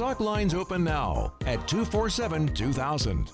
Talk lines open now at 247 2000.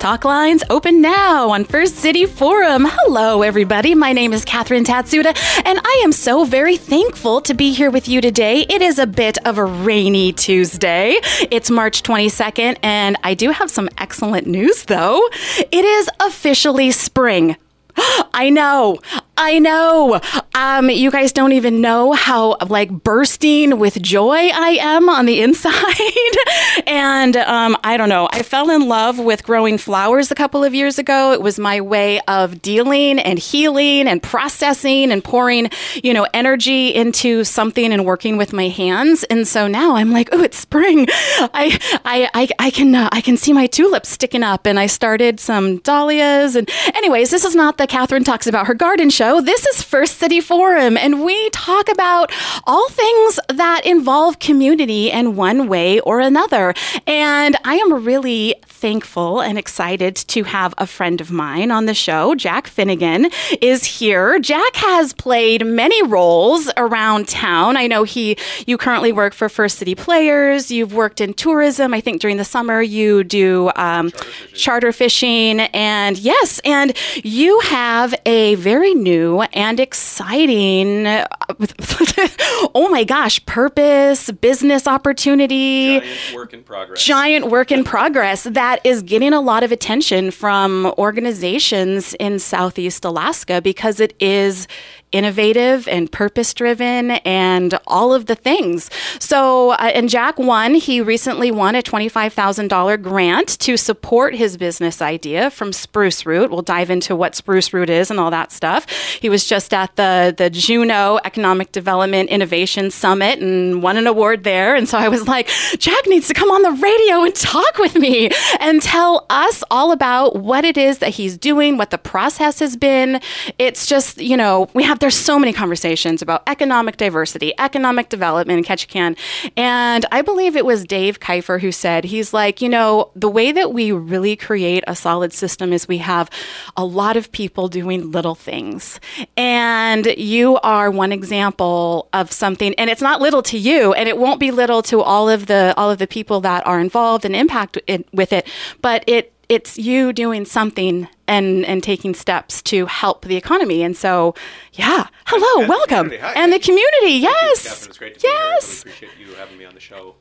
Talk lines open now on First City Forum. Hello, everybody. My name is Catherine Tatsuda, and I am so very thankful to be here with you today. It is a bit of a rainy Tuesday. It's March 22nd, and I do have some excellent news, though. It is officially spring. I know. I know. Um, you guys don't even know how like bursting with joy I am on the inside. and um, I don't know. I fell in love with growing flowers a couple of years ago. It was my way of dealing and healing and processing and pouring, you know, energy into something and working with my hands. And so now I'm like, oh, it's spring. I I I, I can uh, I can see my tulips sticking up. And I started some dahlias. And anyways, this is not the Catherine talks about her garden show show. This is First City Forum, and we talk about all things that involve community in one way or another. And I am really thankful and excited to have a friend of mine on the show. Jack Finnegan is here. Jack has played many roles around town. I know he you currently work for First City Players. You've worked in tourism. I think during the summer you do um, charter, fishing. charter fishing, and yes, and you have a very new and exciting. oh my gosh, purpose, business opportunity, giant work in progress. Giant work in progress that is getting a lot of attention from organizations in Southeast Alaska because it is innovative and purpose driven and all of the things. So, uh, and Jack won, he recently won a $25,000 grant to support his business idea from Spruce Root. We'll dive into what Spruce Root is and all that stuff. He was just at the, the Juneau Economic Development Innovation Summit and won an award there. And so I was like, Jack needs to come on the radio and talk with me and tell us all about what it is that he's doing, what the process has been. It's just, you know, we have there's so many conversations about economic diversity, economic development in Ketchikan. And I believe it was Dave Kiffer who said, he's like, you know, the way that we really create a solid system is we have a lot of people doing little things. And you are one example of something, and it's not little to you, and it won't be little to all of the all of the people that are involved and impact it, with it, but it it's you doing something and and taking steps to help the economy. And so, yeah, hello, and welcome, the and the community. Yes, it's great to yes. be here. really appreciate you having me on the show.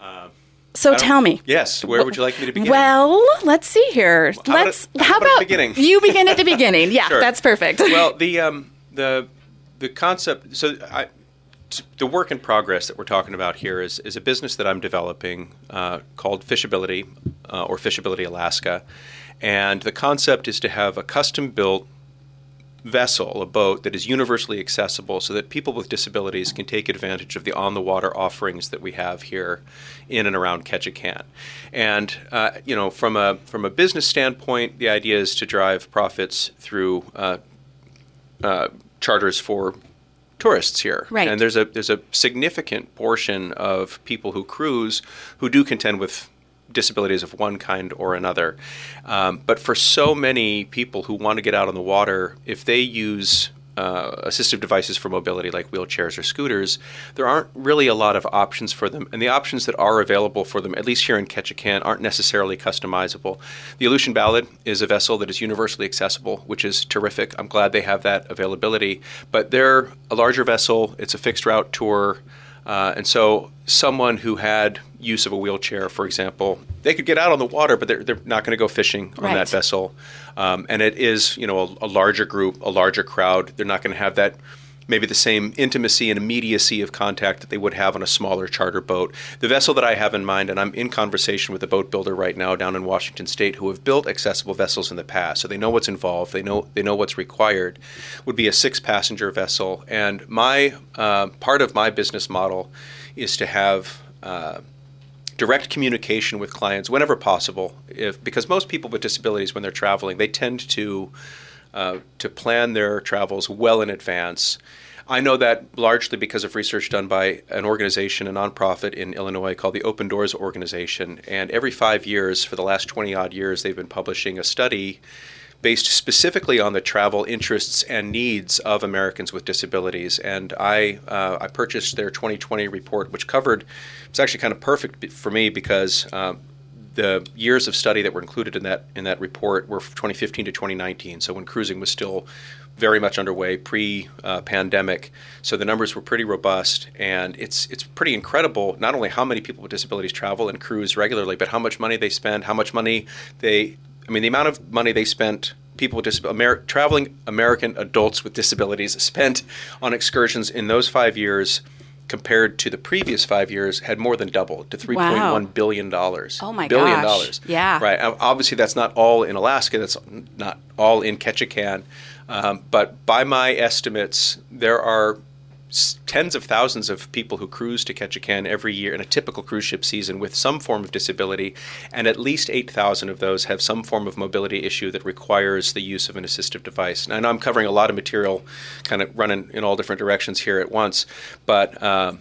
Uh, so tell me. Yes, where would you like me to begin? Well, let's see here. How let's. About, how, how about, beginning? you begin at the beginning? Yeah, sure. that's perfect. Well, the um, the the concept. So I, the work in progress that we're talking about here is, is a business that I'm developing uh, called Fishability uh, or Fishability Alaska. And the concept is to have a custom built vessel, a boat that is universally accessible so that people with disabilities can take advantage of the on the water offerings that we have here in and around Ketchikan. And uh, you know, from a from a business standpoint, the idea is to drive profits through uh, uh, charters for tourists here. Right. And there's a there's a significant portion of people who cruise who do contend with disabilities of one kind or another. Um, but for so many people who want to get out on the water, if they use uh, assistive devices for mobility like wheelchairs or scooters, there aren't really a lot of options for them. And the options that are available for them, at least here in Ketchikan, aren't necessarily customizable. The Aleutian Ballad is a vessel that is universally accessible, which is terrific. I'm glad they have that availability. But they're a larger vessel, it's a fixed route tour. Uh, and so, someone who had use of a wheelchair, for example, they could get out on the water, but they're, they're not going to go fishing on right. that vessel. Um, and it is, you know, a, a, larger group, a larger crowd. They're not going to have that maybe the same intimacy and immediacy of contact that they would have on a smaller charter boat. The vessel that I have in mind, and I'm in conversation with a boat builder right now down in Washington State who have built accessible vessels in the past, so they know what's involved, they know they know what's required, would be a six-passenger vessel. And my uh, part of my business model is to have uh, direct communication with clients whenever possible. If because most people with disabilities, when they're traveling, they tend to uh, to plan their travels well in advance. I know that largely because of research done by an organization, a nonprofit in Illinois called the Open Doors Organization. And every five years, for the last 20 odd years, they've been publishing a study based specifically on the travel interests and needs of Americans with disabilities. And I, uh, I purchased their 2020 report, which covered, it's actually kind of perfect for me because um, the years of study that were included in that in that report were 2015 to 2019. So when cruising was still very much underway pre-pandemic. so the numbers were pretty robust, and it's it's pretty incredible. Not only how many people with disabilities travel and cruise regularly, but how much money they spend, how much money they. I mean, the amount of money they spent people with disabilities, Amer- traveling American adults with disabilities spent on excursions in those five years compared to the previous five years had more than doubled to three point Wow. one billion dollars. Oh my billion gosh. dollars. Yeah. Right. Obviously, that's not all in Alaska. That's not all in Ketchikan. Um, but by my estimates, there are tens of thousands of people who cruise to Ketchikan every year in a typical cruise ship season with some form of disability, and at least 8,000 of those have some form of mobility issue that requires the use of an assistive device. And I know I'm covering a lot of material, kind of running in all different directions here at once, but um,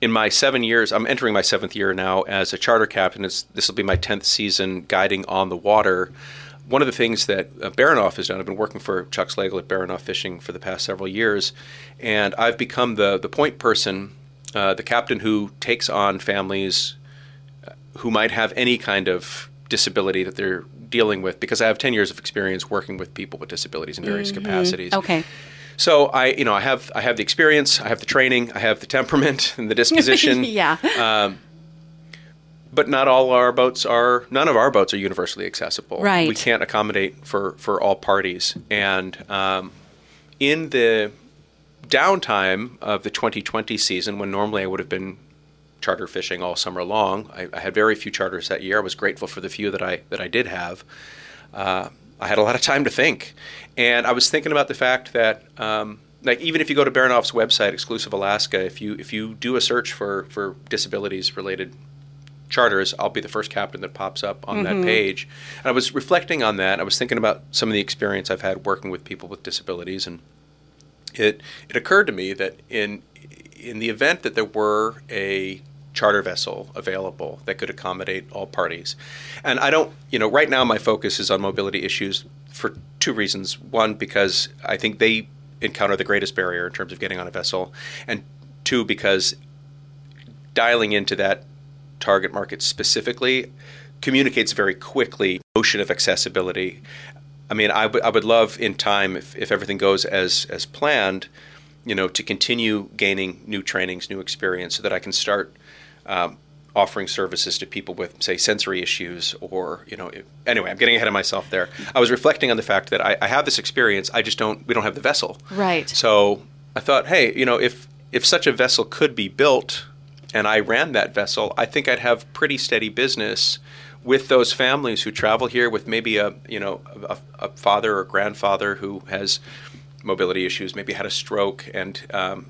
in my seven years, I'm entering my seventh year now as a charter captain. This will be my 10th season guiding on the water. One of the things that uh, Baranof has done, I've been working for Chuck Slagle at Baranof Fishing for the past several years, and I've become the, the point person, uh, the captain who takes on families uh, who might have any kind of disability that they're dealing with because I have 10 years of experience working with people with disabilities in various capacities. Okay. So I, you know, I have I have the experience, I have the training, I have the temperament and the disposition. yeah. But not all our boats are. None of our boats are universally accessible. Right. We can't accommodate for for all parties. And um, in the downtime of the 2020 season, when normally I would have been charter fishing all summer long, I, I had very few charters that year. I was grateful for the few that I that I did have. Uh, I had a lot of time to think, and I was thinking about the fact that. Um, like even if you go to Baranof's website, Exclusive Alaska, if you if you do a search for for disabilities related charters, I'll be the first captain that pops up on that mm-hmm. page. And I was reflecting on that. I was thinking about some of the experience I've had working with people with disabilities, and it it occurred to me that in in the event that there were a charter vessel available that could accommodate all parties, and I don't, you know, right now my focus is on mobility issues for two reasons. One, because I think they encounter the greatest barrier in terms of getting on a vessel, and two, because dialing into that target market specifically communicates very quickly notion of accessibility. I mean, I would love in time if, if everything goes as as planned, you know, to continue gaining new trainings, new experience, so that I can start um, offering services to people with, say, sensory issues or you know. If, anyway, I'm getting ahead of myself there. I was reflecting on the fact that I, I have this experience. I just don't. We don't have the vessel. Right. So I thought, hey, you know, if if such a vessel could be built, and I ran that vessel, I think I'd have pretty steady business with those families who travel here with maybe a you know a, a father or grandfather who has mobility issues, maybe had a stroke and um,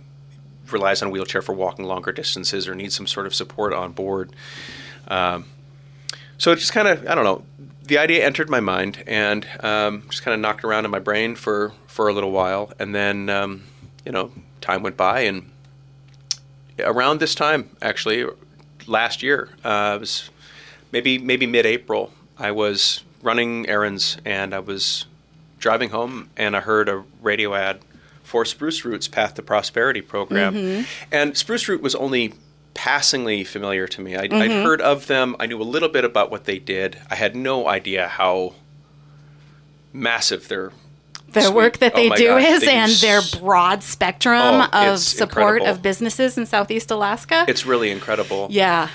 relies on a wheelchair for walking longer distances or needs some sort of support on board. Um, so it just kind of I don't know. The idea entered my mind and um, just kind of knocked around in my brain for for a little while, and then um, you know time went by and around this time actually last year uh, it was maybe maybe mid-April. I was running errands and I was driving home and I heard a radio ad for Spruce Root's Path to Prosperity program. And Spruce Root was only passingly familiar to me. I'd, I'd heard of them. I knew a little bit about what they did. I had no idea how massive their the Sweet. work that Oh they my do gosh, is they and their broad spectrum Oh, of support incredible. of businesses in Southeast Alaska. it's really incredible. yeah.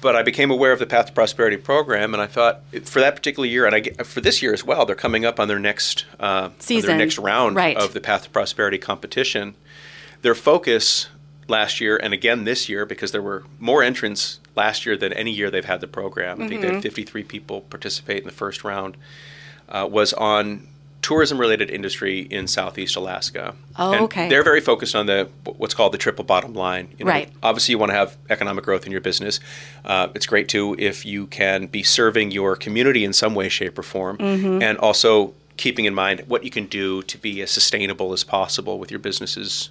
but I became aware of the Path to Prosperity program, and I thought for that particular year, and I for this year as well, they're coming up on their next uh, Season. their next round Right. of the Path to Prosperity competition. Their focus last year and again this year, because there were more entrants last year than any year they've had the program. I think Mm-hmm. they had 53 people participate in the first round. Uh, was on tourism-related industry in Southeast Alaska. Oh, And okay. They're very focused on the what's called the triple bottom line. You know, Right. obviously you want to have economic growth in your business. Uh, it's great too if you can be serving your community in some way, shape, or form, Mm-hmm. and also keeping in mind what you can do to be as sustainable as possible with your business's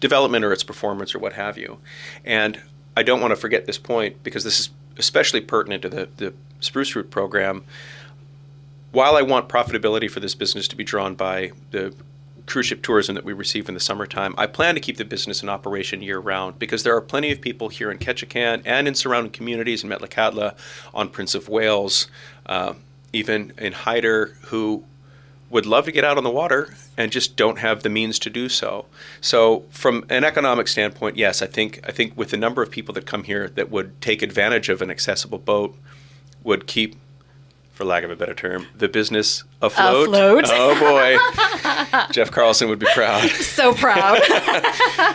development or its performance or what have you. And I don't want to forget this point because this is especially pertinent to the, the Spruce Root program. While I want profitability for this business to be drawn by the cruise ship tourism that we receive in the summertime, I plan to keep the business in operation year round because there are plenty of people here in Ketchikan and in surrounding communities in Metlakatla, on Prince of Wales, uh, even in Hyder, who would love to get out on the water and just don't have the means to do so. So, from an economic standpoint, yes, I think I think with the number of people that come here that would take advantage of an accessible boat, would keep for lack of a better term, the business afloat. Afloat. Oh boy, Jeff Carlson would be proud. So proud.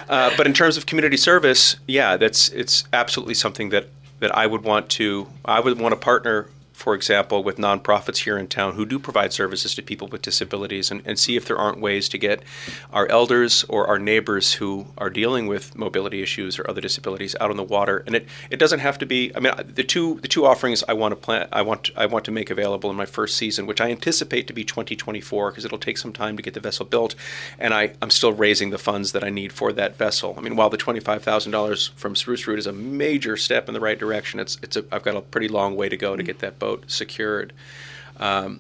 uh, but in terms of community service, yeah, that's it's absolutely something that that I would want to I would want to partner for example, with nonprofits here in town who do provide services to people with disabilities and, and see if there aren't ways to get our elders or our neighbors who are dealing with mobility issues or other disabilities out on the water. And it, it doesn't have to be, I mean, the two, the two offerings I want to plan, I want, I want to make available in my first season, which I anticipate to be 2024 because it'll take some time to get the vessel built. And I, I'm still raising the funds that I need for that vessel. I mean, while the $25,000 from Spruce Root is a major step in the right direction, it's, it's a, I've got a pretty long way to go to get that boat secured. Um,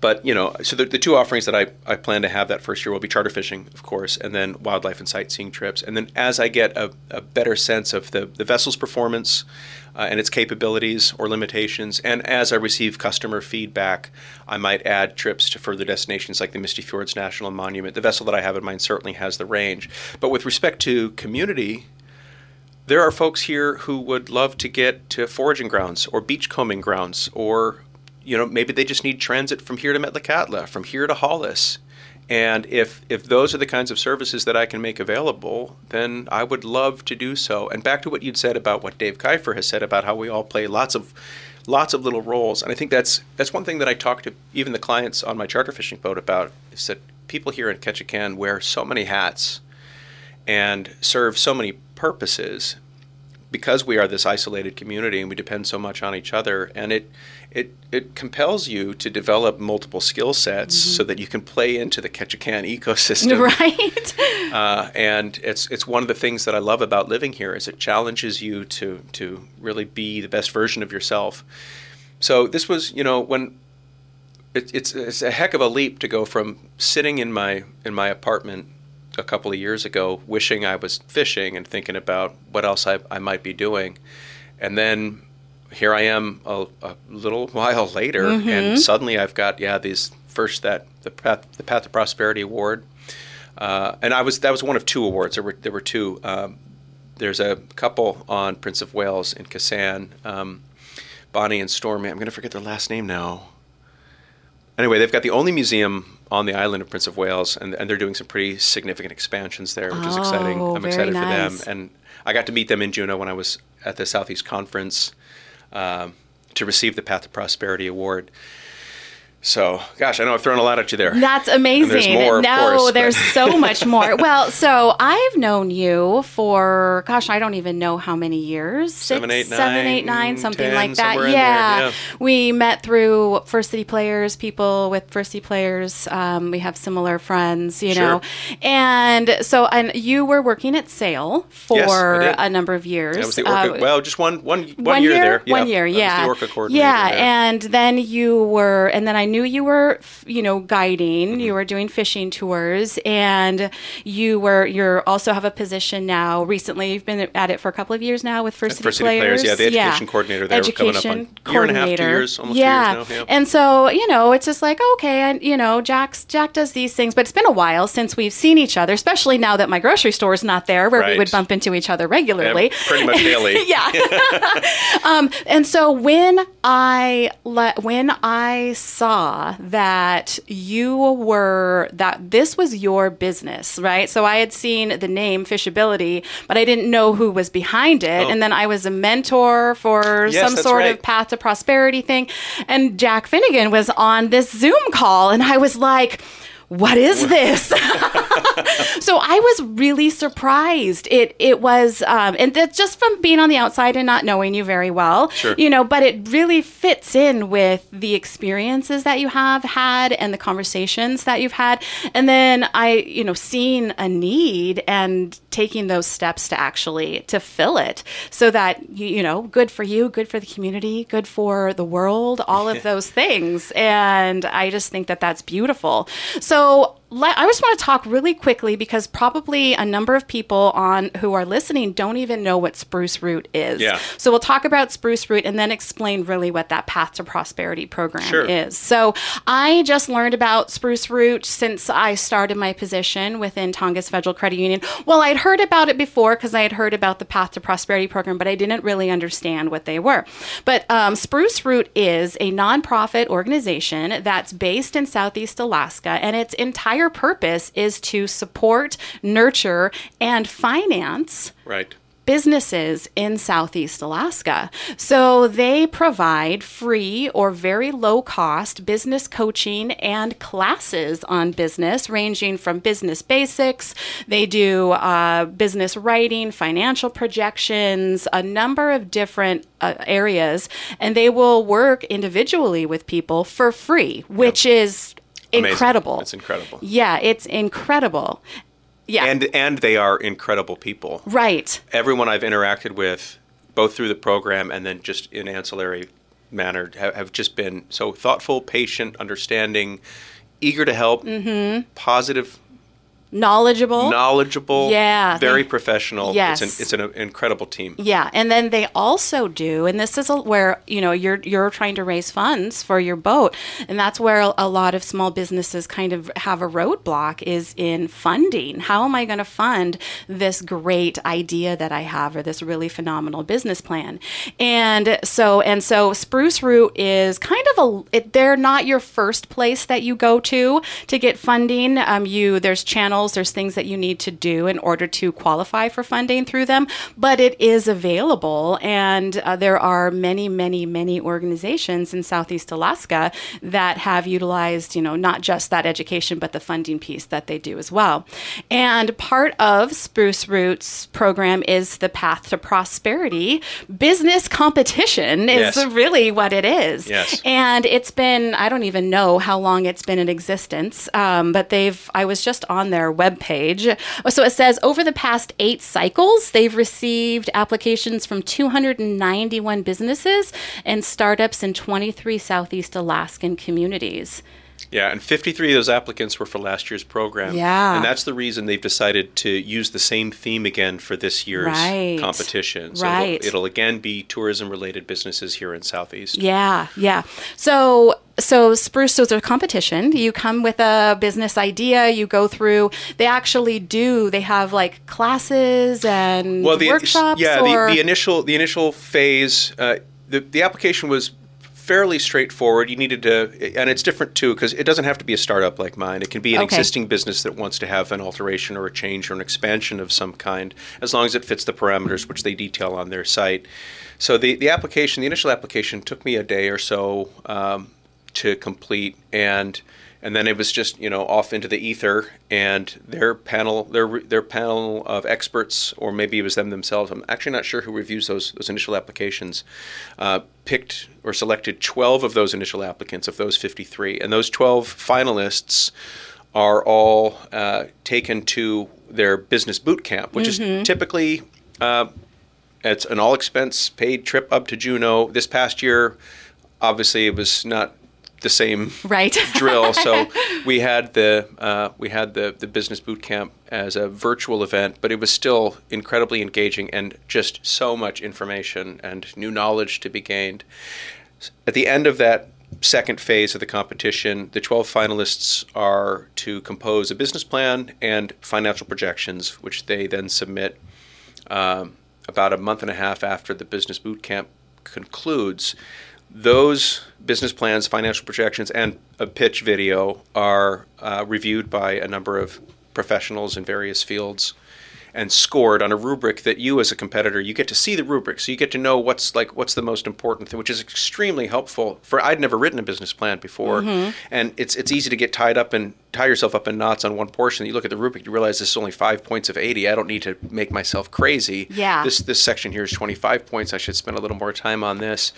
but you know, so the, the, two offerings that I, I plan to have that first year will be charter fishing, of course, and then wildlife and sightseeing trips. And then as I get a, a better sense of the, the vessel's performance uh, and its capabilities or limitations, and as I receive customer feedback, I might add trips to further destinations like the Misty Fjords National Monument. The vessel that I have in mind certainly has the range. But with respect to community there are folks here who would love to get to foraging grounds or beachcombing grounds, or you know maybe they just need transit from here to Metlakatla, from here to Hollis. And if if those are the kinds of services that I can make available, then I would love to do so. And back to what you'd said about what Dave Kiffer has said about how we all play lots of lots of little roles. And I think that's that's one thing that I talk to even the clients on my charter fishing boat about is that people here in Ketchikan wear so many hats and serve so many purposes because we are this isolated community and we depend so much on each other and it it it compels you to develop multiple skill sets mm-hmm. so that you can play into the Ketchikan ecosystem. Right. Uh, and it's it's one of the things that I love about living here is it challenges you to to really be the best version of yourself. So this was you know when it, it's it's a heck of a leap to go from sitting in my in my apartment a couple of years ago, wishing I was fishing and thinking about what else I, I might be doing. And then here I am a, a little while later, mm-hmm. and suddenly I've got yeah these first that the path the Path to Prosperity Award, uh, and I was that was one of two awards. There were there were two. Um, there's a couple on Prince of Wales in Kasaan, um, Bonnie and Stormy. I'm going to forget their last name now. Anyway, they've got the only museum on the island of Prince of Wales, and, and they're doing some pretty significant expansions there, which oh, is exciting. Oh, I'm excited nice. for them, and I got to meet them in Juneau when I was at the Southeast Conference um, to receive the Path to Prosperity Award. So, gosh, I know I've thrown a lot at you there. That's amazing. there's more, no, course, there's so much more. Well, so I've known you for, gosh, I don't even know how many years. Six, seven, eight, nine, seven, eight, nine, something 10, like that. Yeah. yeah. We met through First City Players, people with First City Players. Um, we have similar friends, you sure. know. And so, and you were working at SAIL for yes, a number of years. That was the Orca, uh, well, just one, one, one, one year, year, there. One yeah, year, yeah. the Orca coordinator. Yeah, and then you were, and then I knew you were, you know, guiding. You were doing fishing tours, and you were you're also have a position now. Recently, you've been at it for a couple of years now with First City, First City Players. Players. Yeah, the education coordinator there. Education coming up on coordinator. year and a half, two years, almost yeah. two years now. Yeah. And so you know, it's just like okay, and you know, Jack's Jack does these things, but it's been a while since we've seen each other, especially now that my grocery store is not there, where we would bump into each other regularly. Yeah, pretty much daily. yeah. um, and so when I le- when I saw that you were that this was your business, right? So I had seen the name Fishability, but I didn't know who was behind it. Oh. And then I was a mentor for Yes, some sort right. of path to prosperity thing, and Jack Finnegan was on this Zoom call, and I was like what is this? so I was really surprised. It it was, um, and that's just from being on the outside and not knowing you very well, Sure. you know. But it really fits in with the experiences that you have had and the conversations that you've had, and then I, you know, seeing a need and taking those steps to actually to fill it, so that you, you know, good for you, good for the community, good for the world, all of those things, and I just think that that's beautiful. So let, I just want to talk really quickly because probably a number of people on who are listening don't even know what spruce root is. Yeah. So we'll talk about spruce root and then explain really what that path to prosperity program Sure. is. So I just learned about spruce root since I started my position within Tongass Federal Credit Union. Well, I'd heard about it before because I had heard about the path to prosperity program, but I didn't really understand what they were. But um, Spruce Root is a nonprofit organization that's based in Southeast Alaska, and its entire purpose is to support, nurture, and finance Right. businesses in Southeast Alaska. So they provide free or very low cost business coaching and classes on business, ranging from business basics. They do uh, business writing, financial projections, a number of different uh, areas, and they will work individually with people for free, which is Amazing. incredible. It's incredible. Yeah, it's incredible. Yeah. And and they are incredible people. right. Everyone I've interacted with, both through the program and then just in ancillary manner, have, have just been so thoughtful, patient, understanding, eager to help, Mm-hmm. positive, Knowledgeable. knowledgeable, Yeah, very they- professional. Yes. It's an, it's an incredible team. Yeah, and then they also do, and this is a, where you know you're you're trying to raise funds for your boat, and that's where a lot of small businesses kind of have a roadblock is in funding. How am I going to fund this great idea that I have, or this really phenomenal business plan? And so and so, Spruce Root is kind of a it, they're not your first place that you go to to get funding. Um, you there's channels, there's things that you need to do in order to qualify for funding through them, but it is available, and uh, there are many, many, many organizations in Southeast Alaska that have utilized, you know, not just that education, but the funding piece that they do as well. And part of Spruce Roots program is the Path to Prosperity business competition. Is Yes. really what it is. Yes. And it's been, I don't even know how long it's been in existence, um, but they've, I was just on their webpage. So it says over the past eight cycles, they've received applications from 291 businesses and startups in 23 Southeast Alaskan communities. Yeah, and 53 of those applicants were for last year's program. Yeah. And that's the reason they've decided to use the same theme again for this year's Right. competition. So Right. it'll, it'll again be tourism related businesses here in Southeast. Yeah, yeah. So so spruce so it's a competition. You come with a business idea, you go through they actually do they have like classes and Well, the workshops yeah, or the, the initial the initial phase, uh, the the application was fairly straightforward. You needed to, and it's different too because it doesn't have to be a startup like mine. It can be an Okay. existing business that wants to have an alteration or a change or an expansion of some kind, as long as it fits the parameters which they detail on their site. So the the application, the initial application, took me a day or so um, to complete, and and then it was just you know off into the ether, and their panel, their their panel of experts, or maybe it was them themselves. I'm actually not sure who reviews those those initial applications. Uh, picked or selected 12 of those initial applicants of those 53, and those 12 finalists are all uh, taken to their business boot camp, which is typically uh, it's an all expense paid trip up to Juneau. This past year, obviously, it was not the same right. drill. So we had the uh, we had the the business boot camp as a virtual event, but it was still incredibly engaging and just so much information and new knowledge to be gained. At the end of that second phase of the competition, the 12 finalists are to compose a business plan and financial projections, which they then submit um, about a month and a half after the business boot camp concludes. Those business plans, financial projections, and a pitch video are uh, reviewed by a number of professionals in various fields. and scored on a rubric that you as a competitor you get to see the rubric so you get to know what's like what's the most important thing which is extremely helpful for I'd never written a business plan before. And it's it's easy to get tied up and tie yourself up in knots on one portion. You look at the rubric you realize this is only 5 points of 80 I don't need to make myself crazy. Yeah. this this section here is 25 points. I should spend a little more time on this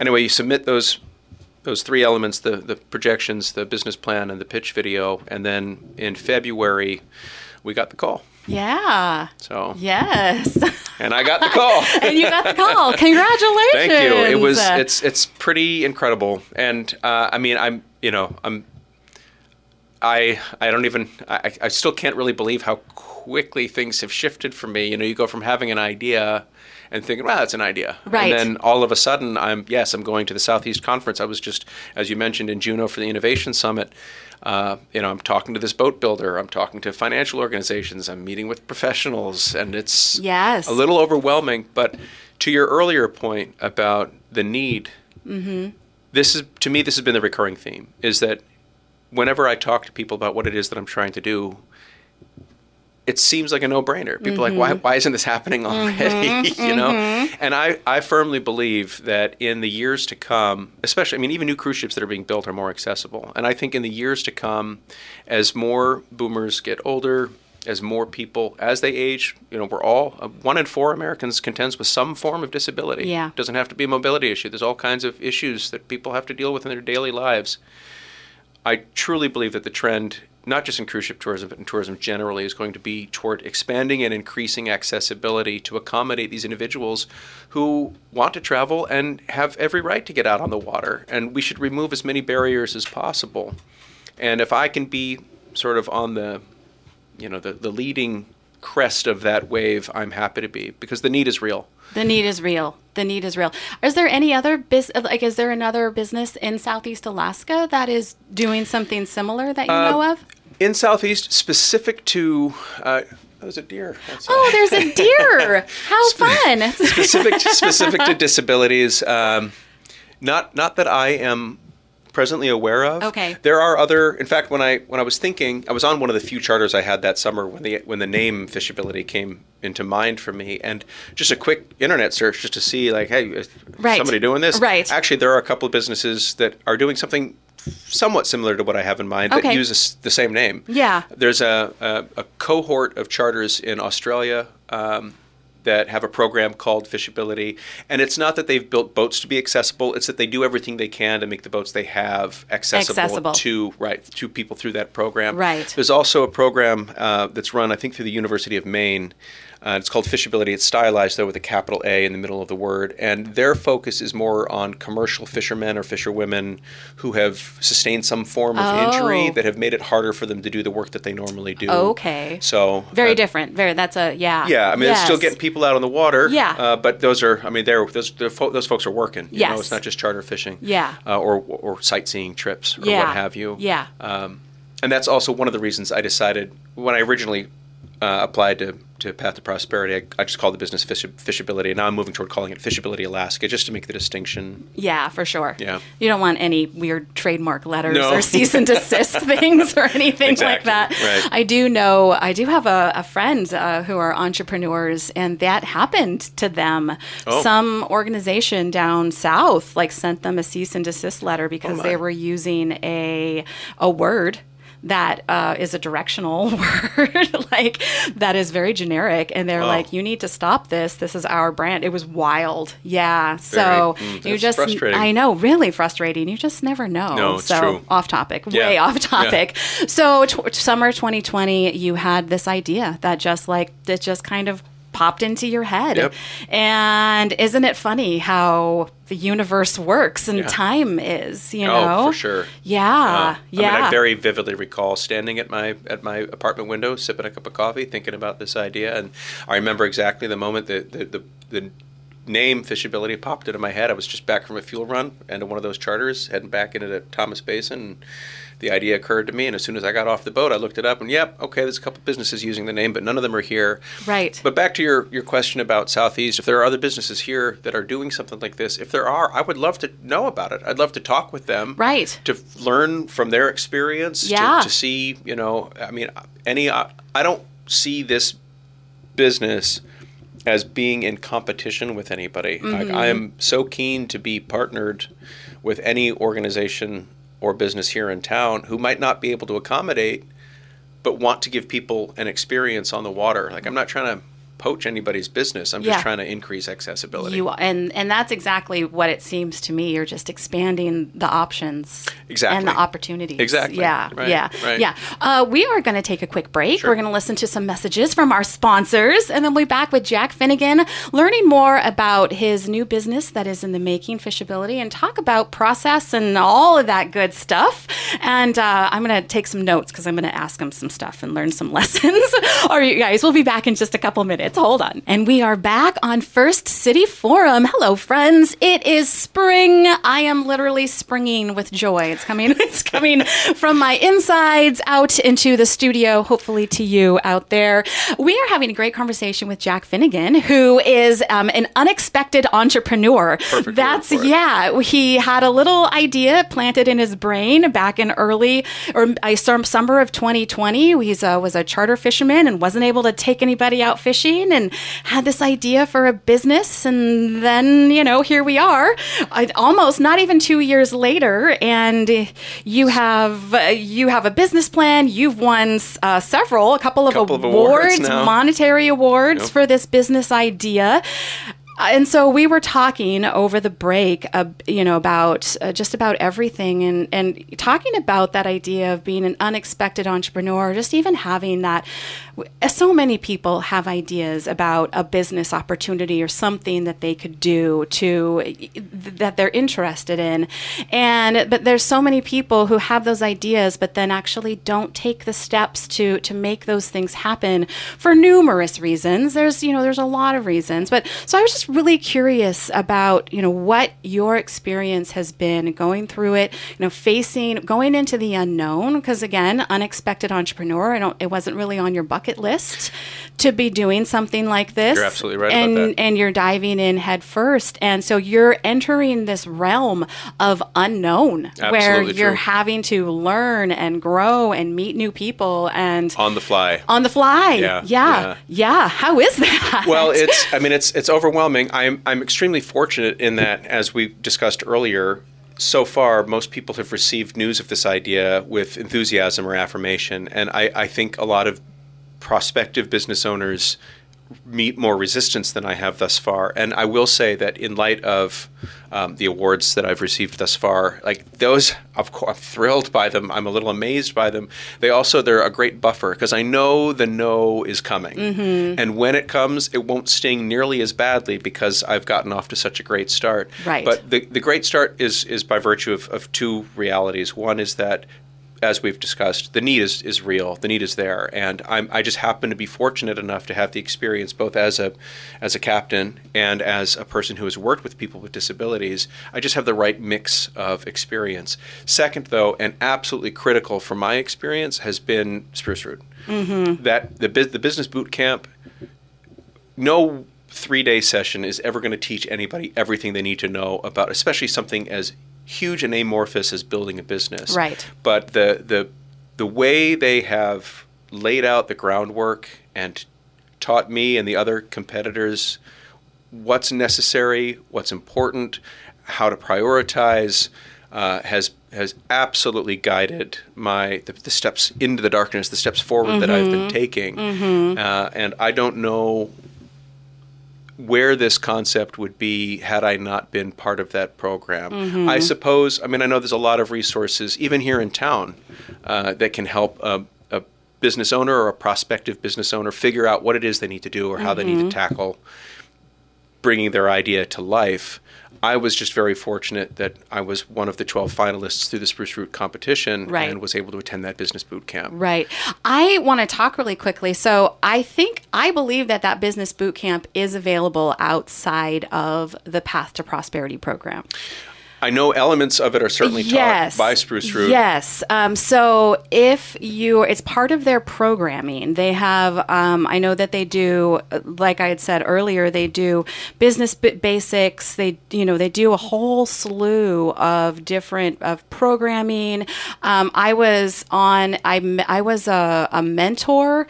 anyway you submit those those three elements the the projections the business plan and the pitch video and then in February we got the call Yeah. so Yes. and I got the call. and you got the call. Congratulations. Thank you. It was it's it's pretty incredible, and uh, I mean I'm you know I'm I I don't even I, I still can't really believe how quickly things have shifted for me. You know, you go from having an idea and thinking, well, that's an idea, Right. and then all of a sudden I'm yes I'm going to the Southeast Conference. I was just as you mentioned in Juneau for the Innovation Summit. Uh, you know, I'm talking to this boat builder. I'm talking to financial organizations. I'm meeting with professionals, and it's Yes. a little overwhelming. But to your earlier point about the need, this is to me this has been the recurring theme is that whenever I talk to people about what it is that I'm trying to do, it seems like a no-brainer. People are like, why, mm-hmm. why isn't this happening mm-hmm. already? you mm-hmm. know, and I, I firmly believe that in the years to come, especially, I mean, even new cruise ships that are being built are more accessible, and I think in the years to come, as more boomers get older. As more people, as they age, you know, we're all uh, one in four Americans contends with some form of disability. Yeah. it doesn't have to be a mobility issue. There's all kinds of issues that people have to deal with in their daily lives. I truly believe that the trend, not just in cruise ship tourism, but in tourism generally, is going to be toward expanding and increasing accessibility to accommodate these individuals who want to travel and have every right to get out on the water. And we should remove as many barriers as possible. And if I can be sort of on the, you know, the, the leading crest of that wave, I'm happy to be because the need is real. The need is real. The need is real. Is there any other bus like is there another business in Southeast Alaska that is doing something similar that you Uh, know of? In Southeast, specific to, uh, that was a deer. Oh, there's a deer. How fun. specific to, specific to disabilities. Um, not not that I am presently aware of. Okay. There are other. In fact, when I when I was thinking, I was on one of the few charters I had that summer when the when the name Fishability came into mind for me, and just a quick internet search just to see like, hey, is Right. somebody doing this? Right. Actually, there are a couple of businesses that are doing something somewhat similar to what I have in mind that Okay. use this- the same name. Yeah. There's a, a, a cohort of charters in Australia um, that have a program called Fishability. And it's not that they've built boats to be accessible, it's that they do everything they can to make the boats they have accessible, Accessible. to right to people through that program. Right. There's also a program uh, that's run, I think, through the University of Maine. Uh, it's called Fishability. It's stylized though with a capital A in the middle of the word, and their focus is more on commercial fishermen or fisherwomen who have sustained some form of injury Oh. that have made it harder for them to do the work that they normally do. Okay. So Very uh, different. Very that's a yeah. Yeah, I mean, it's still getting people out on the water. Yeah. Uh, but those are, I mean, they're those they're fo- those folks are working. You know, Yes. it's not just charter fishing. Yeah. Uh, or or sightseeing trips or Yeah. what have you. Yeah. Um, and that's also one of the reasons I decided when I originally uh, applied to, to Path to Prosperity, I, I just call the business fish, Fishability, and now I'm moving toward calling it Fishability Alaska, just to make the distinction. Yeah, for sure. Yeah. You don't want any weird trademark letters No. or cease and desist things or anything like that. right. I do know, I do have a, a friend uh, who are entrepreneurs, and that happened to them. Oh. Some organization down south like sent them a cease and desist letter because Oh, they were using a a word that uh, is a directional word, like that is very generic, and they're Oh. like, "You need to stop this. This is our brand." It was wild, yeah. So mm, you just, frustrating. I know, really frustrating. You just never know. No, it's so true. off topic, Yeah. way off Yeah. topic. So t- summer 2020, you had this idea that just like it just kind of popped into your head. Yep. And isn't it funny how the universe works and Yeah. time is, you Oh, know? for sure. Yeah. Uh, yeah. I mean, I very vividly recall standing at my at my apartment window, sipping a cup of coffee, thinking about this idea, and I remember exactly the moment that the, the, the name Fishability popped into my head. I was just back from a fuel run and one of those charters, heading back into the Thomas Basin. And the idea occurred to me, and as soon as I got off the boat, I looked it up, and yep, okay, there's a couple businesses using the name, but none of them are here. Right. But back to your, your question about Southeast, if there are other businesses here that are doing something like this, if there are, I would love to know about it. I'd love to talk with them Right. to learn from their experience Yeah. to, to see you know i mean any i I don't see this business as being in competition with anybody. Like, I mm-hmm. am so keen to be partnered with any organization or business here in town who might not be able to accommodate, but want to give people an experience on the water. Like, I'm not trying to poach anybody's business. I'm just Yeah. trying to increase accessibility. You and and that's exactly what it seems to me. You're just expanding the options Exactly. and the opportunities. Exactly. Yeah. Right, Yeah. right. Yeah. Uh, we are going to take a quick break. Sure. We're going to listen to some messages from our sponsors, and then we'll be back with Jack Finnegan, learning more about his new business that is in the making, Fishability, and talk about process and all of that good stuff. And uh, I'm going to take some notes because I'm going to ask him some stuff and learn some lessons. all right, you guys, we'll be back in just a couple minutes. Hold on. And we are back on First City Forum. Hello, friends. It is spring. I am literally springing with joy. It's coming. It's coming from my insides out into the studio. Hopefully, to you out there. We are having a great conversation with Jack Finnegan, who is um, an unexpected entrepreneur. Perfect That's word for it. yeah. He had a little idea planted in his brain back in early or I some summer of 2020. He's uh, was a charter fisherman and wasn't able to take anybody out fishing and had this idea for a business. And then you know here we are, almost not even two years later, and you have uh, you have a business plan. You've won uh, several, a couple of Couple of awards, awards monetary awards Yep. for this business idea. Uh, And so we were talking over the break, uh, you know, about uh, just about everything, and and talking about that idea of being an unexpected entrepreneur, just even having that. So many people have ideas about a business opportunity or something that they could do to that they're interested in, and but there's so many people who have those ideas, but then actually don't take the steps to to make those things happen for numerous reasons. There's you know there's a lot of reasons, but so I was just really curious about you know what your experience has been going through it, you know facing going into the unknown because again unexpected entrepreneur. I don't it wasn't really on your bucket list to be doing something like this. You're absolutely right about and, that. And you're diving in head first, and so you're entering this realm of unknown where you're true. having to learn and grow and meet new people and on the fly. on the fly. Yeah, yeah, yeah. yeah. How is that? Well, it's I mean it's it's overwhelming. I'm I'm extremely fortunate in that as we discussed earlier, so far most people have received news of this idea with enthusiasm or affirmation, and I, I think a lot of prospective business owners meet more resistance than I have thus far. And I will say that in light of um, the awards that I've received thus far, like those, of course, I'm thrilled by them. I'm a little amazed by them. They also they're a great buffer because I know the no is coming, and when it comes, it won't sting nearly as badly because I've gotten off to such a great start. Right. But the the great start is is by virtue of, of two realities. One is that as we've discussed, the need is, is real. The need is there, and I'm, I just happen to be fortunate enough to have the experience both as a as a captain and as a person who has worked with people with disabilities. I just have the right mix of experience. Second, though, and absolutely critical for my experience has been Spruce Root. Mm-hmm. That the the business boot camp no three day session is ever going to teach anybody everything they need to know about, especially something as huge and amorphous as building a business. Right. But the the the way they have laid out the groundwork and taught me and the other competitors what's necessary, what's important, how to prioritize, uh, has has absolutely guided my the, the steps into the darkness, the steps forward that I've been taking, uh, and I don't know where this concept would be had I not been part of that program. I suppose. I mean, I know there's a lot of resources, even here in town, uh, that can help a, a business owner or a prospective business owner figure out what it is they need to do or how they need to tackle bringing their idea to life. I was just very fortunate that I was one of the 12 finalists through the Spruce Root competition Right. and was able to attend that business boot camp. Right. I want to talk really quickly. So I think I believe that that business boot camp is available outside of the Path to Prosperity program. I know elements of it are certainly yes. taught by Spruce Root. Yes. Um, so if you, it's part of their programming. They have, um, I know that they do, like I had said earlier, they do business b- basics. They, you know, they do a whole slew of different of programming. Um, I was on, I, I was a, a mentor,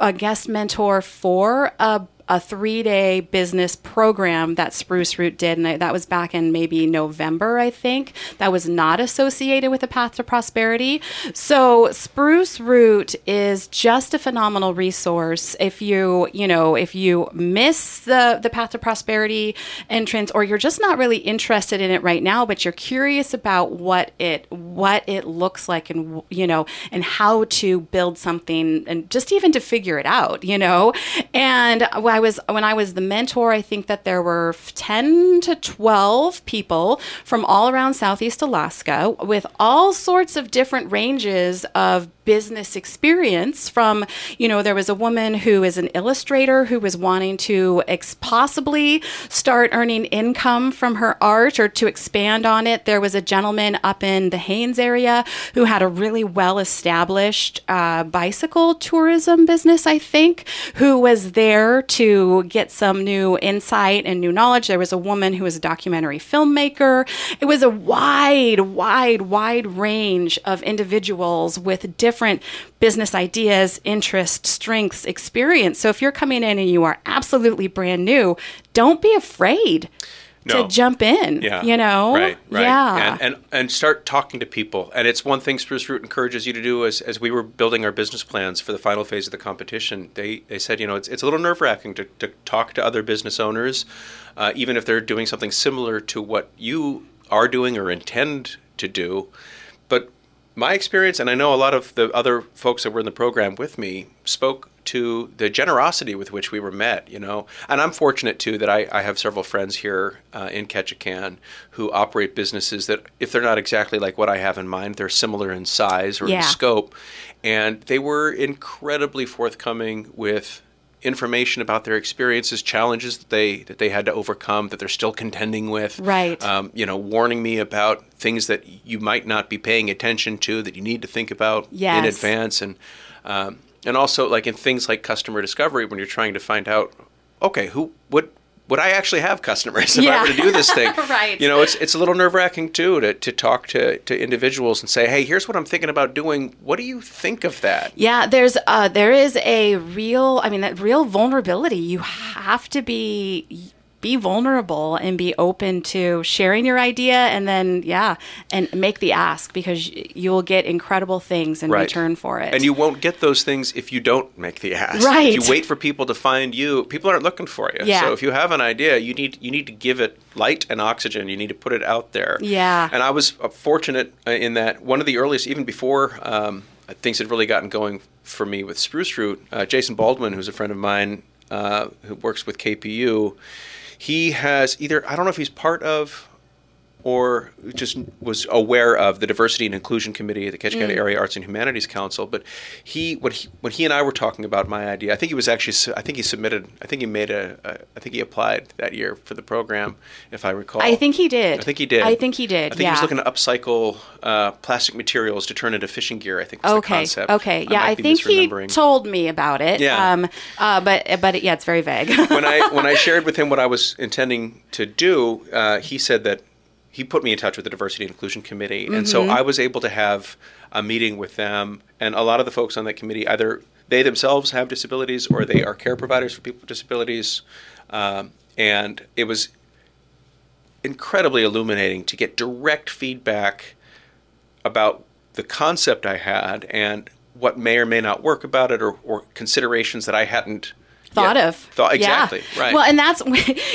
a guest mentor for a a three day business program that Spruce Root did. And I, that was back in maybe November, I think. That was not associated with the Path to Prosperity. So Spruce Root is just a phenomenal resource. If you, you know, if you miss the, the Path to Prosperity entrance or you're just not really interested in it right now, but you're curious about what it, what it looks like and, you know, and how to build something and just even to figure it out, you know, and I was when I was the mentor, I think that there were 10 to 12 people from all around Southeast Alaska with all sorts of different ranges of business experience from you know there was a woman who is an illustrator who was wanting to ex- possibly start earning income from her art or to expand on it. There was a gentleman up in the Haines area who had a really well established uh, bicycle tourism business I think who was there to get some new insight and new knowledge. There was a woman who was a documentary filmmaker. It was a wide wide wide range of individuals with different different business ideas, interests, strengths, experience. So if you're coming in and you are absolutely brand new, don't be afraid. No. To jump in, Yeah. you know, Right, right. yeah, And, and and start talking to people. And it's one thing Spruce Root encourages you to do as, as we were building our business plans for the final phase of the competition. They they said, you know, it's, it's a little nerve wracking to, to talk to other business owners, uh, even if they're doing something similar to what you are doing or intend to do. But my experience, and I know a lot of the other folks that were in the program with me, spoke to the generosity with which we were met, you know. And I'm fortunate too that I, I have several friends here uh, in Ketchikan who operate businesses that, if they're not exactly like what I have in mind, they're similar in size or Yeah. in scope. And they were incredibly forthcoming with information about their experiences, challenges that they that they had to overcome, that they're still contending with. Right. Um, you know, warning me about things that you might not be paying attention to that you need to think about in advance, and um, and also like in things like customer discovery when you're trying to find out, okay, who would would I actually have customers if I were to do this thing? Right. You know, it's it's a little nerve wracking too to, to talk to, to individuals and say, hey, here's what I'm thinking about doing. What do you think of that? Yeah, there's uh, there is a real, I mean, that real vulnerability. You have to be be vulnerable and be open to sharing your idea, and then yeah, and make the ask because you'll get incredible things in Right. return for it. And you won't get those things if you don't make the ask. Right. If you wait for people to find you, people aren't looking for you. Yeah. So if you have an idea, you need you need to give it light and oxygen. You need to put it out there. Yeah. And I was uh, fortunate uh, in that one of the earliest, even before um, things had really gotten going for me with Spruce Root, uh, Jason Baldwin, who's a friend of mine uh, who works with KPU, he has either I don't know if he's part of or just was aware of the diversity and inclusion committee at the Ketchikan Mm. Area Arts and Humanities Council. But he, when he, when he and I were talking about my idea, I think he was actually, I think he submitted, I think he made a, a I think he applied that year for the program, if I recall. I think he did. I think he did. I think he did. I think yeah. he was looking to upcycle uh, plastic materials to turn into fishing gear. I think was the Okay. concept. Okay. Yeah, might I, think he told me about it. Yeah. Um. Uh. But but yeah, it's very vague. when I when I shared with him what I was intending to do, uh, he said that he put me in touch with the diversity and inclusion committee, and so I was able to have a meeting with them. And a lot of the folks on that committee either they themselves have disabilities or they are care providers for people with disabilities, um, and it was incredibly illuminating to get direct feedback about the concept I had and what may or may not work about it or, or considerations that I hadn't thought yet of. thought Yeah. exactly right Well, and that's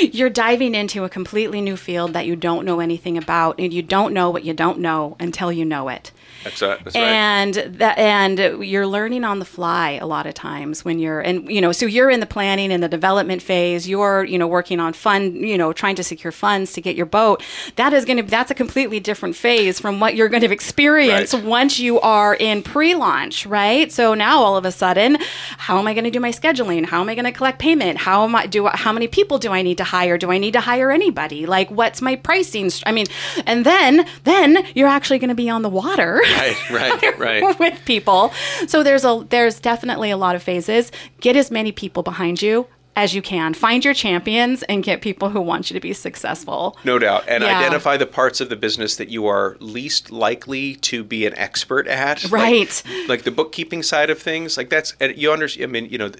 you're diving into a completely new field that you don't know anything about, and you don't know what you don't know until you know it. That's, uh, that's right. and that and you're learning on the fly a lot of times when you're and you know so you're in the planning and the development phase. You're you know working on fund you know trying to secure funds to get your boat. That is going to that's a completely different phase from what you're going to experience Right. once you are in pre-launch right? So now all of a sudden how am i going to do my scheduling? How am i going to collect payment? How am i do how many people do i need to hire? Do i need to hire anybody? Like what's my pricing i mean and then then you're actually going to be on the water right, right, right. with people. So there's a there's definitely a lot of phases. Get as many people behind you as you can. Find your champions and get people who want you to be successful. No doubt. And Yeah. identify the parts of the business that you are least likely to be an expert at. Right. Like, the bookkeeping side of things. Like that's, and you understand, I mean, you know,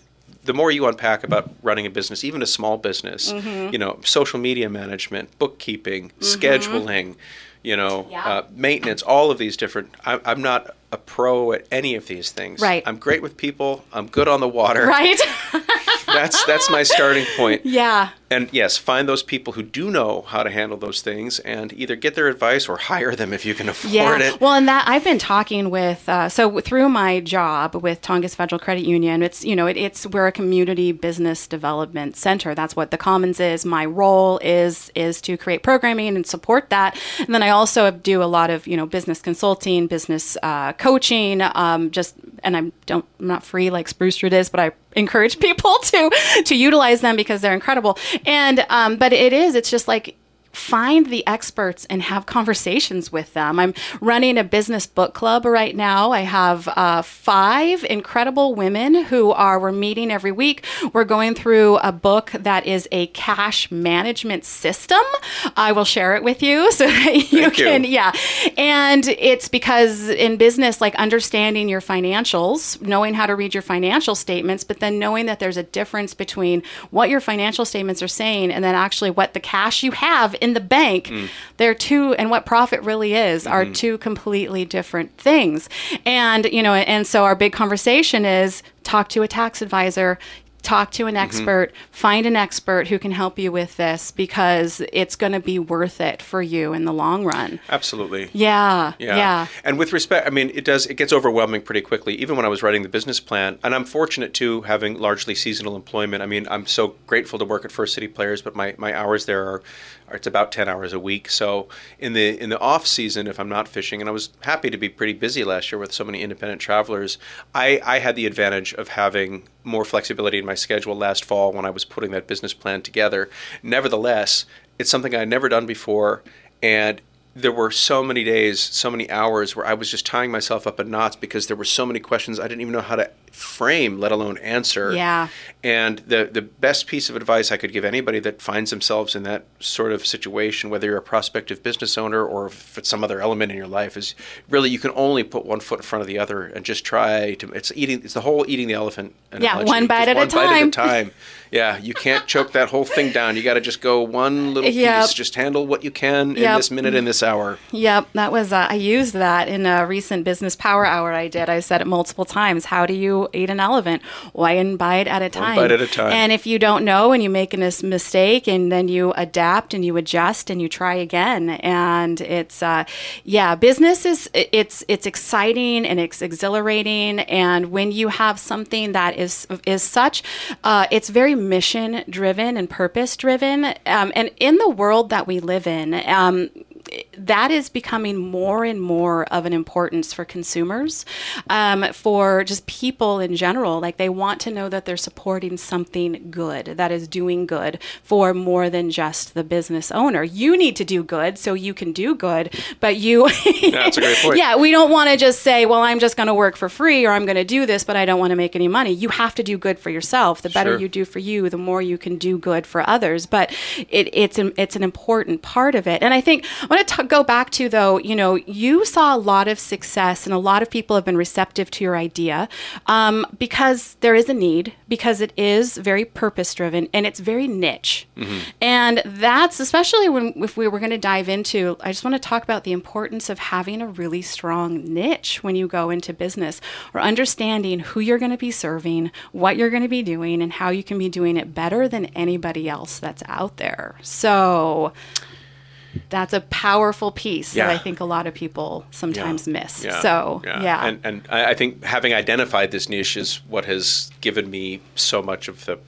the more you unpack about running a business, even a small business, Mm-hmm. you know, social media management, bookkeeping, scheduling, you know, Yeah. uh, maintenance, all of these different. I, I'm not a pro at any of these things. Right. I'm great with people. I'm good on the water. Right? That's that's my starting point. yeah. And yes, find those people who do know how to handle those things and either get their advice or hire them if you can afford Yeah. it. Well, and that I've been talking with uh, so through my job with Tongass Federal Credit Union. It's you know it, it's we're a community business development center. That's what the Commons is. My role is is to create programming and support that. And then I also do a lot of you know business consulting, business uh, coaching. Um, just and I'm don't I'm not free like Spruce Root is, but I encourage people to to utilize them because they're incredible. And um, but it is it's just like find the experts and have conversations with them. I'm running a business book club right now. I have uh, five incredible women who are, we're meeting every week. We're going through a book that is a cash management system. I will share it with you so that you Thank you. can, yeah. And it's because in business, like understanding your financials, knowing how to read your financial statements, but then knowing that there's a difference between what your financial statements are saying and then actually what the cash you have in the bank, mm. they're two, and what profit really is, are mm-hmm. two completely different things. And, you know, and so our big conversation is talk to a tax advisor. Talk to an mm-hmm. expert, find an expert who can help you with this because it's going to be worth it for you in the long run. Absolutely. Yeah, Yeah. yeah. And with respect, I mean, it does, it gets overwhelming pretty quickly, even when I was writing the business plan. And I'm fortunate too, having largely seasonal employment. I mean, I'm so grateful to work at First City Players, but my, my hours there are, it's about 10 hours a week. So in the, in the off season, if I'm not fishing, and I was happy to be pretty busy last year with so many independent travelers, I, I had the advantage of having more flexibility in my schedule last fall when I was putting that business plan together. Nevertheless, it's something I'd never done before. And there were so many days, so many hours where I was just tying myself up in knots because there were so many questions I didn't even know how to frame, let alone answer. Yeah. And the the best piece of advice I could give anybody that finds themselves in that sort of situation, whether you're a prospective business owner or if it's some other element in your life, is really you can only put one foot in front of the other and just try to. It's eating. It's the whole eating the elephant. Yeah, analogy. one bite at a one bite at a time. Yeah, you can't choke that whole thing down. You got to just go one little Yep. piece. Just handle what you can in this minute, in this hour. Yep, that was uh, I used that in a recent business power hour I did. I said it multiple times. How do you eat an elephant? One bite at a time. One bite at a time. And if you don't know and you make a mistake, and then you adapt and you adjust and you try again, and it's uh, yeah, business is it's it's exciting and it's exhilarating, and when you have something that is is such, uh, it's very mission driven and purpose driven, um, and in the world that we live in. Um, that is becoming more and more of an importance for consumers, um, for just people in general. Like they want to know that they're supporting something good that is doing good for more than just the business owner. You need to do good so you can do good, but you. That's a great point. Yeah, we don't want to just say, well, I'm just going to work for free or I'm going to do this, but I don't want to make any money. You have to do good for yourself. The better Sure. you do for you, the more you can do good for others. But it, it's an, it's an important part of it. And I think I want to go back to though, you know, you saw a lot of success and a lot of people have been receptive to your idea um, because there is a need, because it is very purpose driven and it's very niche. And that's especially when if we were going to dive into, I just want to talk about the importance of having a really strong niche when you go into business or understanding who you're going to be serving, what you're going to be doing, and how you can be doing it better than anybody else that's out there. So, that's a powerful piece that I think a lot of people sometimes miss. Yeah, So yeah, And, and I I think having identified this niche is what has given me so much of the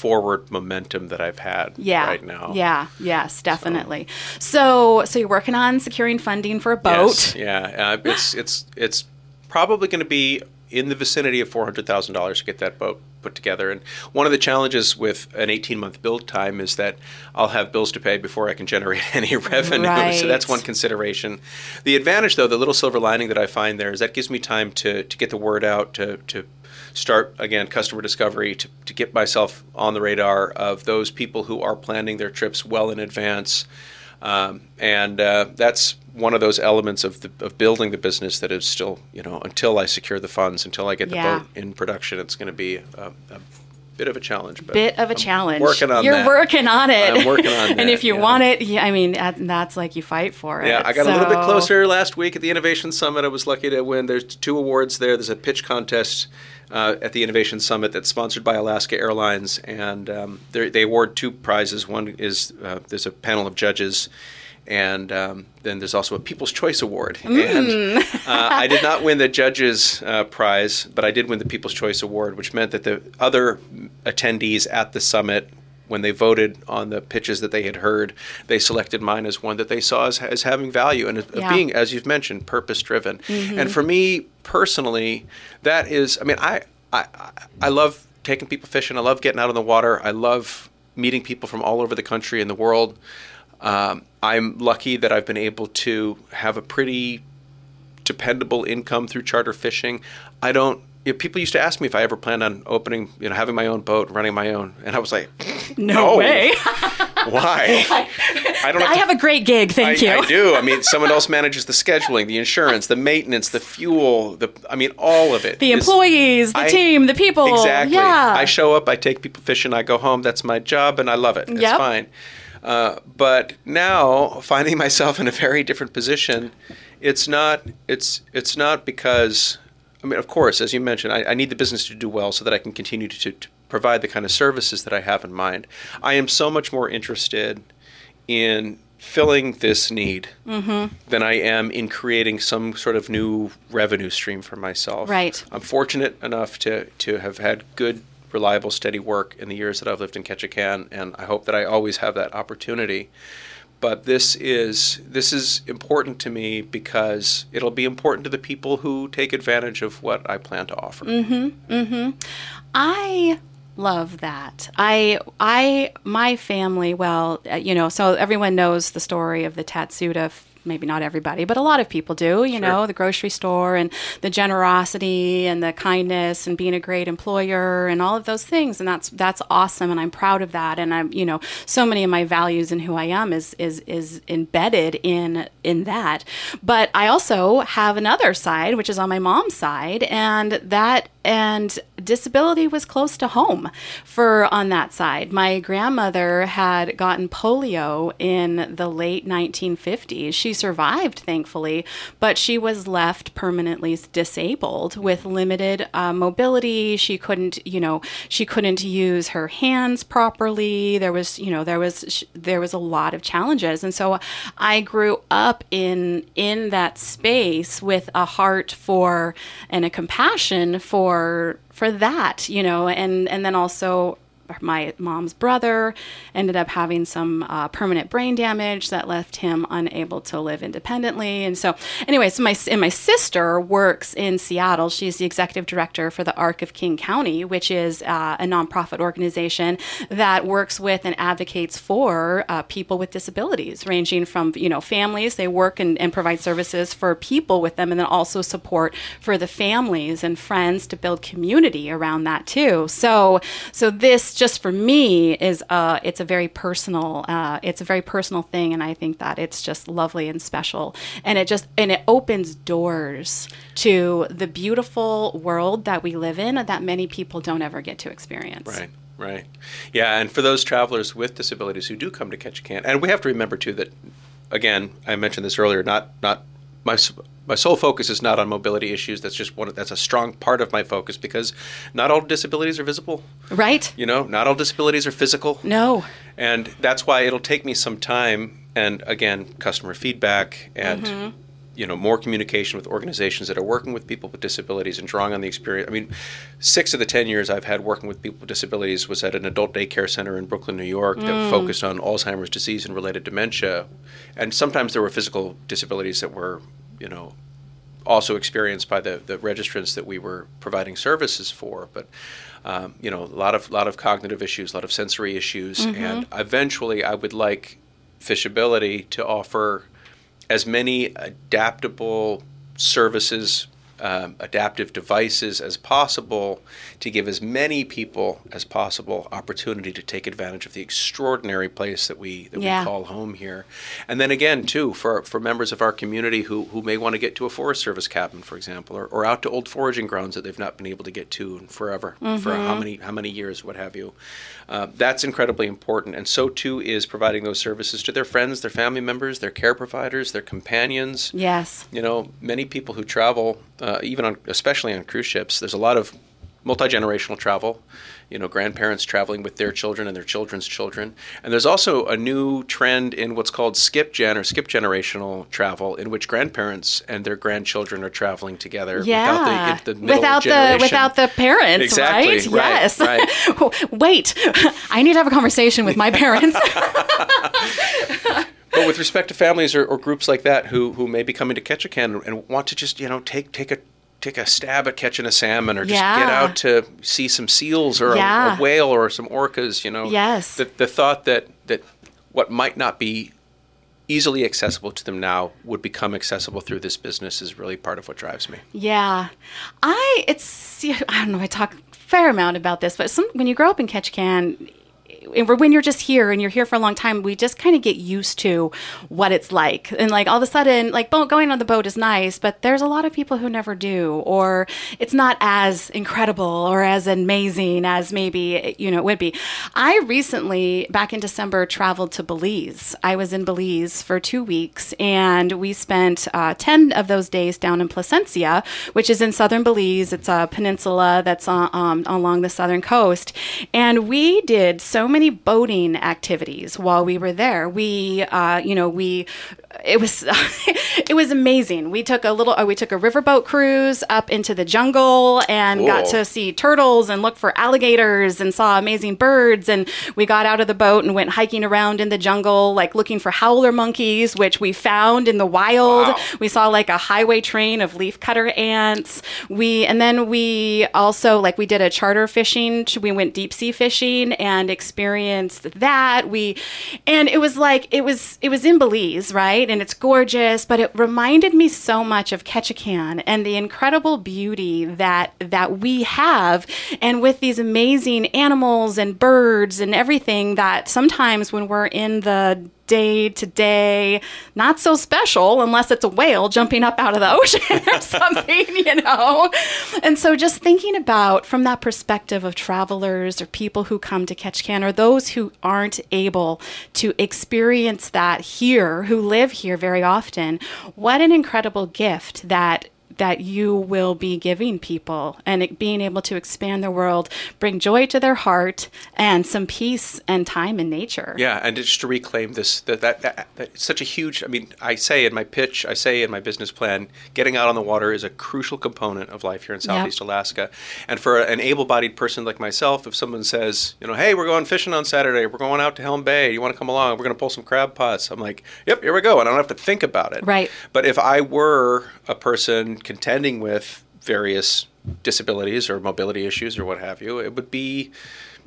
forward momentum that I've had yeah, right now. Yeah, yes, definitely. So, so you're working on securing funding for a boat. Yes, yeah, uh, it's it's it's probably going to be in the vicinity of four hundred thousand dollars to get that boat put together. And one of the challenges with an eighteen month build time is that I'll have bills to pay before I can generate any revenue. So that's one consideration. The advantage, though, the little silver lining that I find there is that gives me time to to get the word out to to start again customer discovery to, to get myself on the radar of those people who are planning their trips well in advance um, and uh, that's one of those elements of the, of building the business that is still you know until I secure the funds until I get the Yeah. boat in production it's going to be a, a bit of a challenge but Bit of a I'm challenge. working on You're that. working on it. I'm working on and that, if you yeah. want it, yeah, I mean, that's like you fight for it. Yeah, I got a little bit closer last week at the Innovation Summit. I was lucky to win. There's two awards there. There's a pitch contest uh, at the Innovation Summit that's sponsored by Alaska Airlines, and um, they they award two prizes. One is uh, there's a panel of judges. And um, then there's also a People's Choice Award. Mm. And uh, I did not win the judges' uh, prize, but I did win the People's Choice Award, which meant that the other attendees at the summit when they voted on the pitches that they had heard, they selected mine as one that they saw as, as having value and Yeah. Mm-hmm. being, as you've mentioned, purpose driven. And for me personally, that is, I mean, I, I, I- I love taking people fishing. I love getting out on the water. I love meeting people from all over the country and the world. Um, I'm lucky that I've been able to have a pretty dependable income through charter fishing. I don't. You know, people used to ask me if I ever planned on opening, you know, having my own boat, running my own, and I was like, No, way. Why? I don't. I have a great gig. Thank I, you. I do. I mean, someone else manages the scheduling, the insurance, the maintenance, the fuel. The I mean, all of it. The employees, the I- team, the people. Exactly. Yeah. I show up, I take people fishing, I go home. That's my job, and I love it. It's Yep. fine. Uh, but now, finding myself in a very different position, it's not. It's it's not because. I mean, of course, as you mentioned, I, I need the business to do well so that I can continue to, to provide the kind of services that I have in mind. I am so much more interested in filling this need Mm-hmm. than I am in creating some sort of new revenue stream for myself. Right. I'm fortunate enough to to have had good, reliable, steady work in the years that I've lived in Ketchikan, and I hope that I always have that opportunity. But this is this is important to me because it'll be important to the people who take advantage of what I plan to offer. Mm-hmm. Mm-hmm. I love that. I I my family, well, uh, you know, so everyone knows the story of the Tatsuda f- maybe not everybody, but a lot of people do, you know, the grocery store and the generosity and the kindness and being a great employer and all of those things. And that's that's awesome. And I'm proud of that. And I'm, you know, so many of my values and who I am is is is embedded in in that. But I also have another side which is on my mom's side. And that and disability was close to home for on that side. My grandmother had gotten polio in the late 1950s. She survived, thankfully, but she was left permanently disabled with limited uh, mobility. She couldn't, you know, she couldn't use her hands properly. There was, you know, there was sh- there was a lot of challenges, and so I grew up in in that space with a heart for and a compassion for for that, you know, and and then also my mom's brother ended up having some uh, permanent brain damage that left him unable to live independently. And so, anyway, so my and my sister works in Seattle. She's the executive director for the Arc of King County, which is uh, a nonprofit organization that works with and advocates for uh, people with disabilities, ranging from you know families. They work and, and provide services for people with them, and then also support for the families and friends to build community around that too. So, so this just for me is uh, it's a very personal uh, it's a very personal thing, and I think that it's just lovely and special, and it just and it opens doors to the beautiful world that we live in that many people don't ever get to experience. Right, right. Yeah, and for those travelers with disabilities who do come to Ketchikan, and we have to remember too that, again, I mentioned this earlier. Not not my my sole focus is not on mobility issues. That's just one. That's a strong part of my focus because not all disabilities are visible. Right? You know, not all disabilities are physical. No. And that's why it'll take me some time and again, customer feedback and Mm-hmm. you know more communication with organizations that are working with people with disabilities and drawing on the experience. I mean, six of the ten years I've had working with people with disabilities was at an adult daycare center in Brooklyn, New York, Mm. that focused on Alzheimer's disease and related dementia, and sometimes there were physical disabilities that were, you know, also experienced by the, the registrants that we were providing services for. But um, you know, a lot of lot of cognitive issues, a lot of sensory issues, and eventually, I would like Fishability to offer as many adaptable services, um, adaptive devices as possible to give as many people as possible opportunity to take advantage of the extraordinary place that we that Yeah. we call home here. And then again, too, for for members of our community who who may want to get to a Forest Service cabin, for example, or, or out to old foraging grounds that they've not been able to get to in forever for how many how many years, what have you. Uh, that's incredibly important, and so too is providing those services to their friends, their family members, their care providers, their companions. Yes. You know, many people who travel, uh, even on, especially on cruise ships, there's a lot of multi generational travel. You know, grandparents traveling with their children and their children's children. And there's also a new trend in what's called skip gen or skip generational travel, in which grandparents and their grandchildren are traveling together Yeah. without the, the middle without the generation. without the parents, Exactly, right? right, yes. right. Wait, I need to have a conversation with my parents. But with respect to families or, or groups like that who, who may be coming to Ketchikan and want to just you know take take a take a stab at catching a salmon or just Yeah. get out to see some seals or a- Yeah. a, whale or some orcas, you know. Yes. The, the thought that that what might not be easily accessible to them now would become accessible through this business is really part of what drives me. Yeah, I it's I don't know. I talk a fair amount about this, but some when you grow up in Ketchikan, when you're just here and you're here for a long time, we just kind of get used to what it's like, and like all of a sudden, like going on the boat is nice, but there's a lot of people who never do, or it's not as incredible or as amazing as maybe you know it would be. I recently, back in December, traveled to Belize. I was in Belize for two weeks, and we spent uh, ten of those days down in Placencia, which is in southern Belize. It's a peninsula that's on, um, along the southern coast, and we did so many boating activities while we were there. We, uh, you know, we it was it was amazing. We took a little uh, we took a riverboat cruise up into the jungle and got to see turtles and look for alligators and saw amazing birds and we got out of the boat and went hiking around in the jungle like looking for howler monkeys which we found in the wild. Wow. We saw like a highway train of leafcutter ants. We and then we also like we did a charter fishing. We went deep sea fishing and experienced that. We and it was like it was it was in Belize, right? And it's gorgeous, but it reminded me so much of Ketchikan and the incredible beauty that that we have and with these amazing animals and birds and everything that sometimes when we're in the day to day, not so special unless it's a whale jumping up out of the ocean or something, you know? And so just thinking about from that perspective of travelers or people who come to Ketchikan or those who aren't able to experience that here, who live here very often, what an incredible gift that that you will be giving people and it being able to expand the world, bring joy to their heart and some peace and time in nature. Yeah, and just to reclaim this, that, that, that, that it's such a huge. I mean, I say in my pitch, I say in my business plan, getting out on the water is a crucial component of life here in Southeast Alaska. And for an able-bodied person like myself, if someone says, you know, hey, we're going fishing on Saturday, we're going out to Helm Bay, you want to come along? We're going to pull some crab pots. I'm like, yep, here we go. And I don't have to think about it. Right. But if I were a person contending with various disabilities or mobility issues or what have you, it would be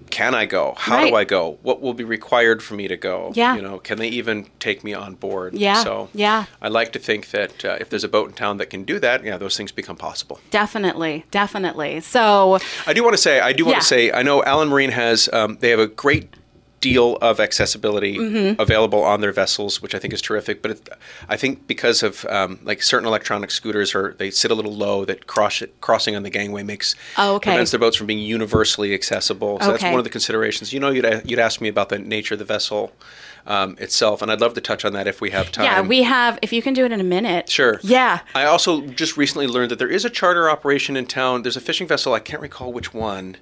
can I go? How do I go? What will be required for me to go? Yeah. You know, can they even take me on board? Yeah, So yeah. I like to think that uh, if there's a boat in town that can do that, yeah, those things become possible. Definitely, definitely. So, I do want to say, I do want to say, I know Allen Marine has, um, they have a great deal of accessibility Mm-hmm. available on their vessels, which I think is terrific. But it, I think because of um, like certain electronic scooters, are they sit a little low that cross it, crossing on the gangway makes Oh, okay. prevents their boats from being universally accessible. So that's one of the considerations. You know, you'd you'd ask me about the nature of the vessel um, itself, and I'd love to touch on that if we have time. yeah, we have, if you can do it in a minute. Sure. Yeah. I also just recently learned that there is a charter operation in town. There's a fishing vessel, I can't recall which one,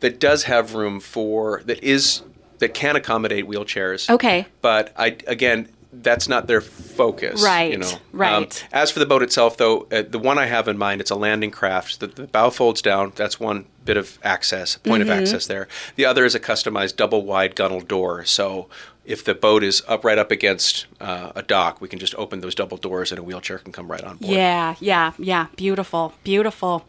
that does have room for that is that can accommodate wheelchairs. Okay. But I again, that's not their focus. Right, You know. Um, right. as for the boat itself, though, uh, the one I have in mind, it's a landing craft. The, the bow folds down. That's one bit of access, point Mm-hmm. of access there. The other is a customized double wide gunnel door. So if the boat is up right up against uh, a dock, we can just open those double doors and a wheelchair can come right on board. Yeah, yeah, yeah. Beautiful, beautiful.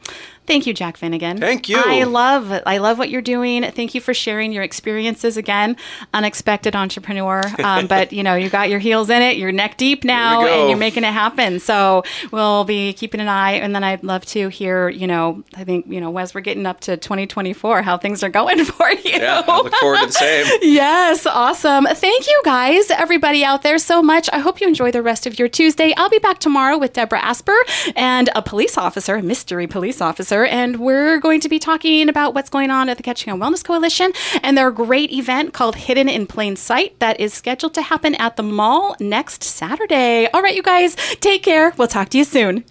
Thank you, Jack Finnegan. Thank you. I love. I love what you're doing. Thank you for sharing your experiences again. Unexpected entrepreneur, um, but you know you got your heels in it. You're neck deep now, and you're making it happen. So we'll be keeping an eye. And then I'd love to hear. You know, I think you know Wes, we're getting up to 2024, how things are going for you. Yeah, I look forward to the same. Yes, awesome. Thank you guys, everybody out there, so much. I hope you enjoy the rest of your Tuesday. I'll be back tomorrow with Deborah Asper and a police officer, a mystery police officer, and we're going to be talking about what's going on at the Ketchikan Wellness Coalition and their great event called Hidden in Plain Sight that is scheduled to happen at the mall next Saturday. All right, you guys, take care. We'll talk to you soon.